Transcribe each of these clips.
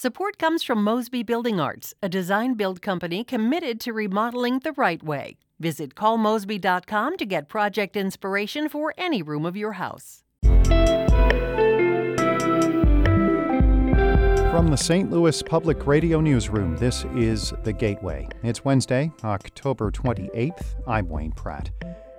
Support comes from Mosby Building Arts, a design build company committed to remodeling the right way. Visit callmosby.com to get project inspiration for any room of your house. From the St. Louis Public Radio Newsroom, this is The Gateway. It's Wednesday, October 28th. I'm Wayne Pratt.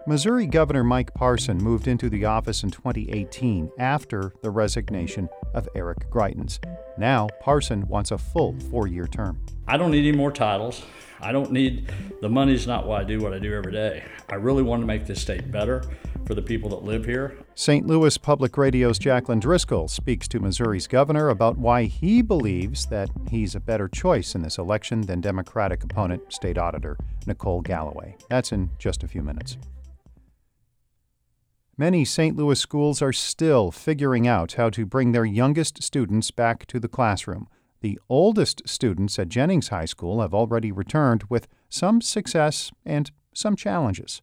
Missouri Governor Mike Parson moved into the office in 2018 after the resignation of Eric Greitens. Now, Parson wants a full four year term. I don't need any more titles. I don't need the money's not why I do what I do every day. I really want to make this state better for the people that live here. St. Louis Public Radio's Jaclyn Driscoll speaks to Missouri's governor about why he believes that he's a better choice in this election than Democratic opponent, State Auditor Nicole Galloway. That's in just a few minutes. Many St. Louis schools are still figuring out how to bring their youngest students back to the classroom. The oldest students at Jennings High School have already returned with some success and some challenges.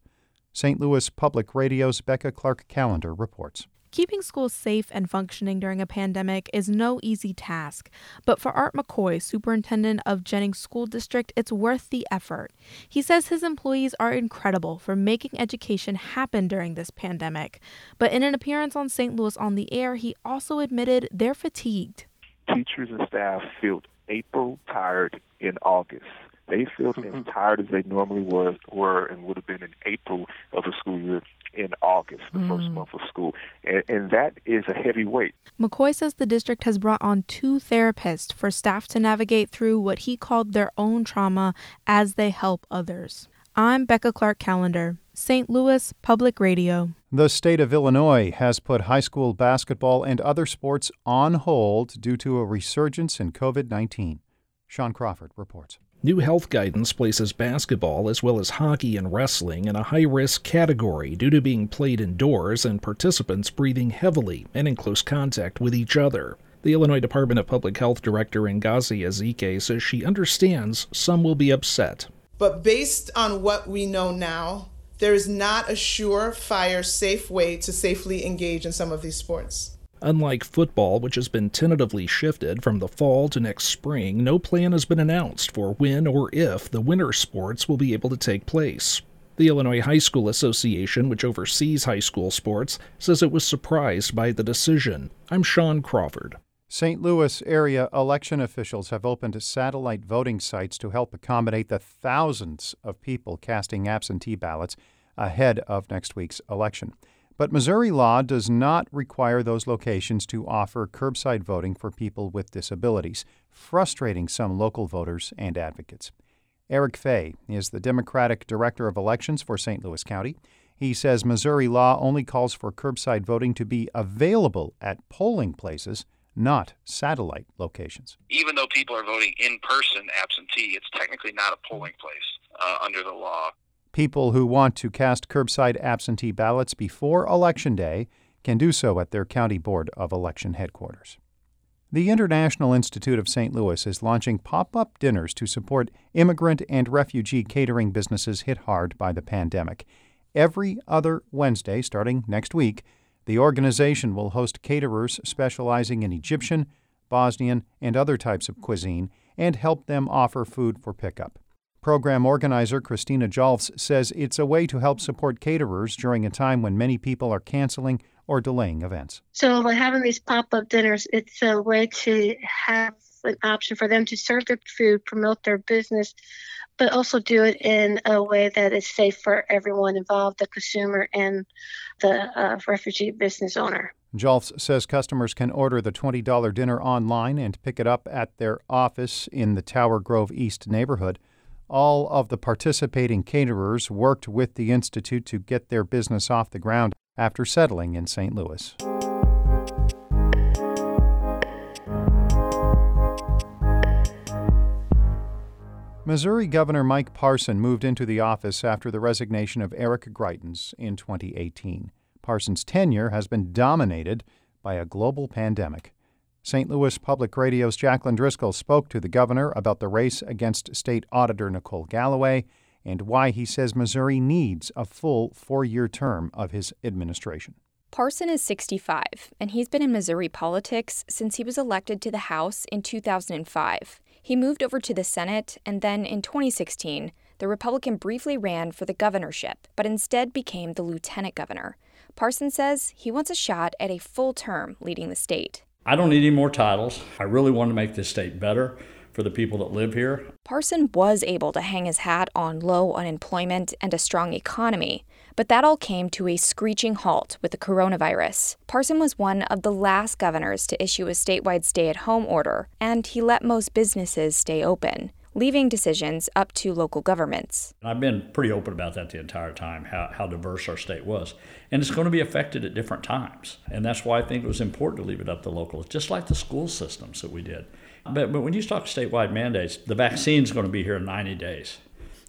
St. Louis Public Radio's Becca Clark Callender reports. Keeping schools safe and functioning during a pandemic is no easy task, but for Art McCoy, superintendent of Jennings School District, it's worth the effort. He says his employees are incredible for making education happen during this pandemic. But in an appearance on St. Louis on the Air, he also admitted they're fatigued. Teachers and staff feel April tired in August. They feel mm-hmm. as tired as they normally was, were and would have been in April of the school year in August, the mm. first month of school. And, and that is a heavy weight. McCoy says the district has brought on two therapists for staff to navigate through what he called their own trauma as they help others. I'm Becca Clark Callender, St. Louis Public Radio. The state of Illinois has put high school basketball and other sports on hold due to a resurgence in COVID 19. Sean Crawford reports. New health guidance places basketball as well as hockey and wrestling in a high risk category due to being played indoors and participants breathing heavily and in close contact with each other. The Illinois Department of Public Health Director Ngozi Ezike says she understands some will be upset. But based on what we know now, there is not a surefire, safe way to safely engage in some of these sports. Unlike football, which has been tentatively shifted from the fall to next spring, no plan has been announced for when or if the winter sports will be able to take place. The Illinois High School Association, which oversees high school sports, says it was surprised by the decision. I'm Sean Crawford. St. Louis area election officials have opened satellite voting sites to help accommodate the thousands of people casting absentee ballots ahead of next week's election. But Missouri law does not require those locations to offer curbside voting for people with disabilities, frustrating some local voters and advocates. Eric Fey is the Democratic Director of Elections for St. Louis County. He says Missouri law only calls for curbside voting to be available at polling places, not satellite locations. Even though people are voting in person absentee, it's technically not a polling place uh, under the law. People who want to cast curbside absentee ballots before Election Day can do so at their County Board of Election headquarters. The International Institute of St. Louis is launching pop up dinners to support immigrant and refugee catering businesses hit hard by the pandemic. Every other Wednesday, starting next week, the organization will host caterers specializing in Egyptian, Bosnian, and other types of cuisine and help them offer food for pickup. Program organizer Christina Jolfs says it's a way to help support caterers during a time when many people are canceling or delaying events. So, by having these pop up dinners, it's a way to have an option for them to serve their food, promote their business, but also do it in a way that is safe for everyone involved the consumer and the uh, refugee business owner. Jolfs says customers can order the $20 dinner online and pick it up at their office in the Tower Grove East neighborhood. All of the participating caterers worked with the Institute to get their business off the ground after settling in St. Louis. Missouri Governor Mike Parson moved into the office after the resignation of Eric Greitens in 2018. Parson's tenure has been dominated by a global pandemic. St. Louis Public Radio's Jaclyn Driscoll spoke to the governor about the race against State Auditor Nicole Galloway and why he says Missouri needs a full four year term of his administration. Parson is 65, and he's been in Missouri politics since he was elected to the House in 2005. He moved over to the Senate, and then in 2016, the Republican briefly ran for the governorship, but instead became the lieutenant governor. Parson says he wants a shot at a full term leading the state. I don't need any more titles. I really want to make this state better for the people that live here. Parson was able to hang his hat on low unemployment and a strong economy, but that all came to a screeching halt with the coronavirus. Parson was one of the last governors to issue a statewide stay at home order, and he let most businesses stay open leaving decisions up to local governments. I've been pretty open about that the entire time, how, how diverse our state was. And it's going to be affected at different times. And that's why I think it was important to leave it up to locals, just like the school systems that we did. But, but when you talk statewide mandates, the vaccine's going to be here in 90 days.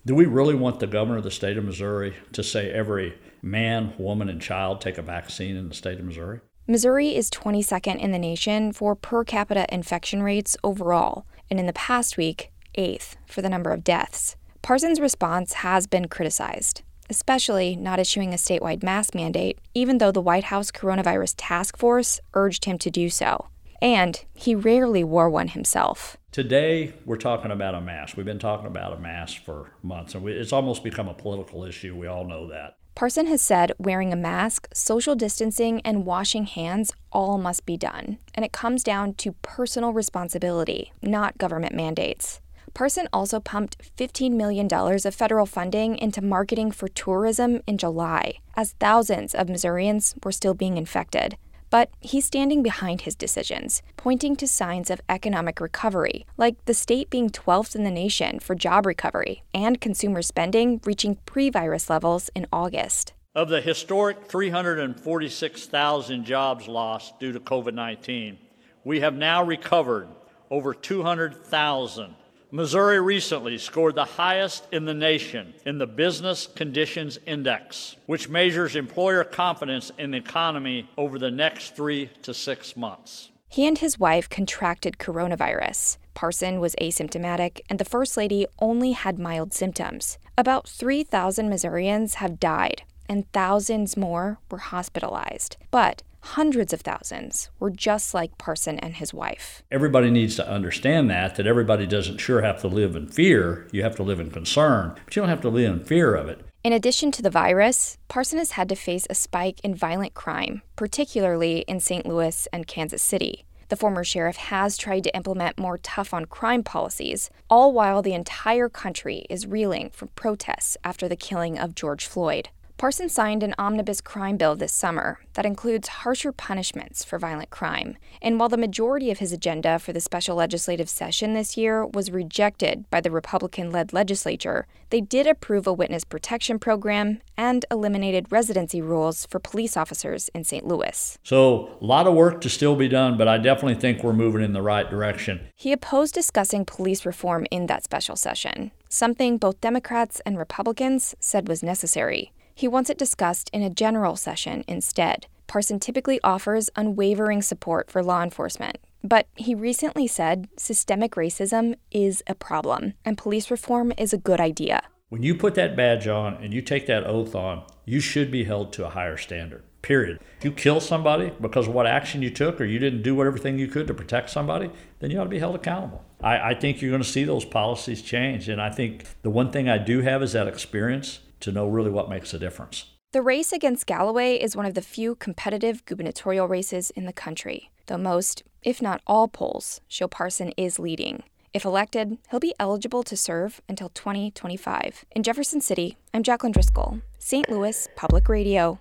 Do we really want the governor of the state of Missouri to say every man, woman, and child take a vaccine in the state of Missouri? Missouri is 22nd in the nation for per capita infection rates overall. And in the past week, eighth for the number of deaths. Parsons' response has been criticized, especially not issuing a statewide mask mandate, even though the White House Coronavirus Task Force urged him to do so. And he rarely wore one himself. Today, we're talking about a mask. We've been talking about a mask for months, and it's almost become a political issue. We all know that. Parson has said wearing a mask, social distancing, and washing hands all must be done. And it comes down to personal responsibility, not government mandates. Parson also pumped $15 million of federal funding into marketing for tourism in July, as thousands of Missourians were still being infected. But he's standing behind his decisions, pointing to signs of economic recovery, like the state being 12th in the nation for job recovery and consumer spending reaching pre virus levels in August. Of the historic 346,000 jobs lost due to COVID 19, we have now recovered over 200,000 Missouri recently scored the highest in the nation in the Business Conditions Index, which measures employer confidence in the economy over the next three to six months. He and his wife contracted coronavirus. Parson was asymptomatic, and the First Lady only had mild symptoms. About 3,000 Missourians have died, and thousands more were hospitalized. But hundreds of thousands were just like Parson and his wife. Everybody needs to understand that, that everybody doesn't sure have to live in fear. You have to live in concern, but you don't have to live in fear of it. In addition to the virus, Parson has had to face a spike in violent crime, particularly in St. Louis and Kansas City. The former sheriff has tried to implement more tough on crime policies, all while the entire country is reeling from protests after the killing of George Floyd. Parson signed an omnibus crime bill this summer that includes harsher punishments for violent crime. And while the majority of his agenda for the special legislative session this year was rejected by the Republican led legislature, they did approve a witness protection program and eliminated residency rules for police officers in St. Louis. So, a lot of work to still be done, but I definitely think we're moving in the right direction. He opposed discussing police reform in that special session, something both Democrats and Republicans said was necessary. He wants it discussed in a general session instead. Parson typically offers unwavering support for law enforcement, but he recently said systemic racism is a problem and police reform is a good idea. When you put that badge on and you take that oath on, you should be held to a higher standard. Period. If you kill somebody because of what action you took or you didn't do everything you could to protect somebody, then you ought to be held accountable. I, I think you're going to see those policies change. And I think the one thing I do have is that experience to know really what makes a difference. The race against Galloway is one of the few competitive gubernatorial races in the country, though most, if not all, polls show Parson is leading. If elected, he'll be eligible to serve until 2025. In Jefferson City, I'm Jaclyn Driscoll, St. Louis Public Radio.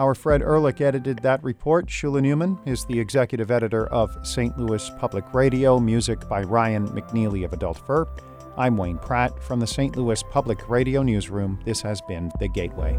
Our Fred Ehrlich edited that report. Shula Neuman is the executive editor of St. Louis Public Radio, music by Ryan McNeely of Adult Fur. I'm Wayne Pratt from the St. Louis Public Radio Newsroom. This has been The Gateway.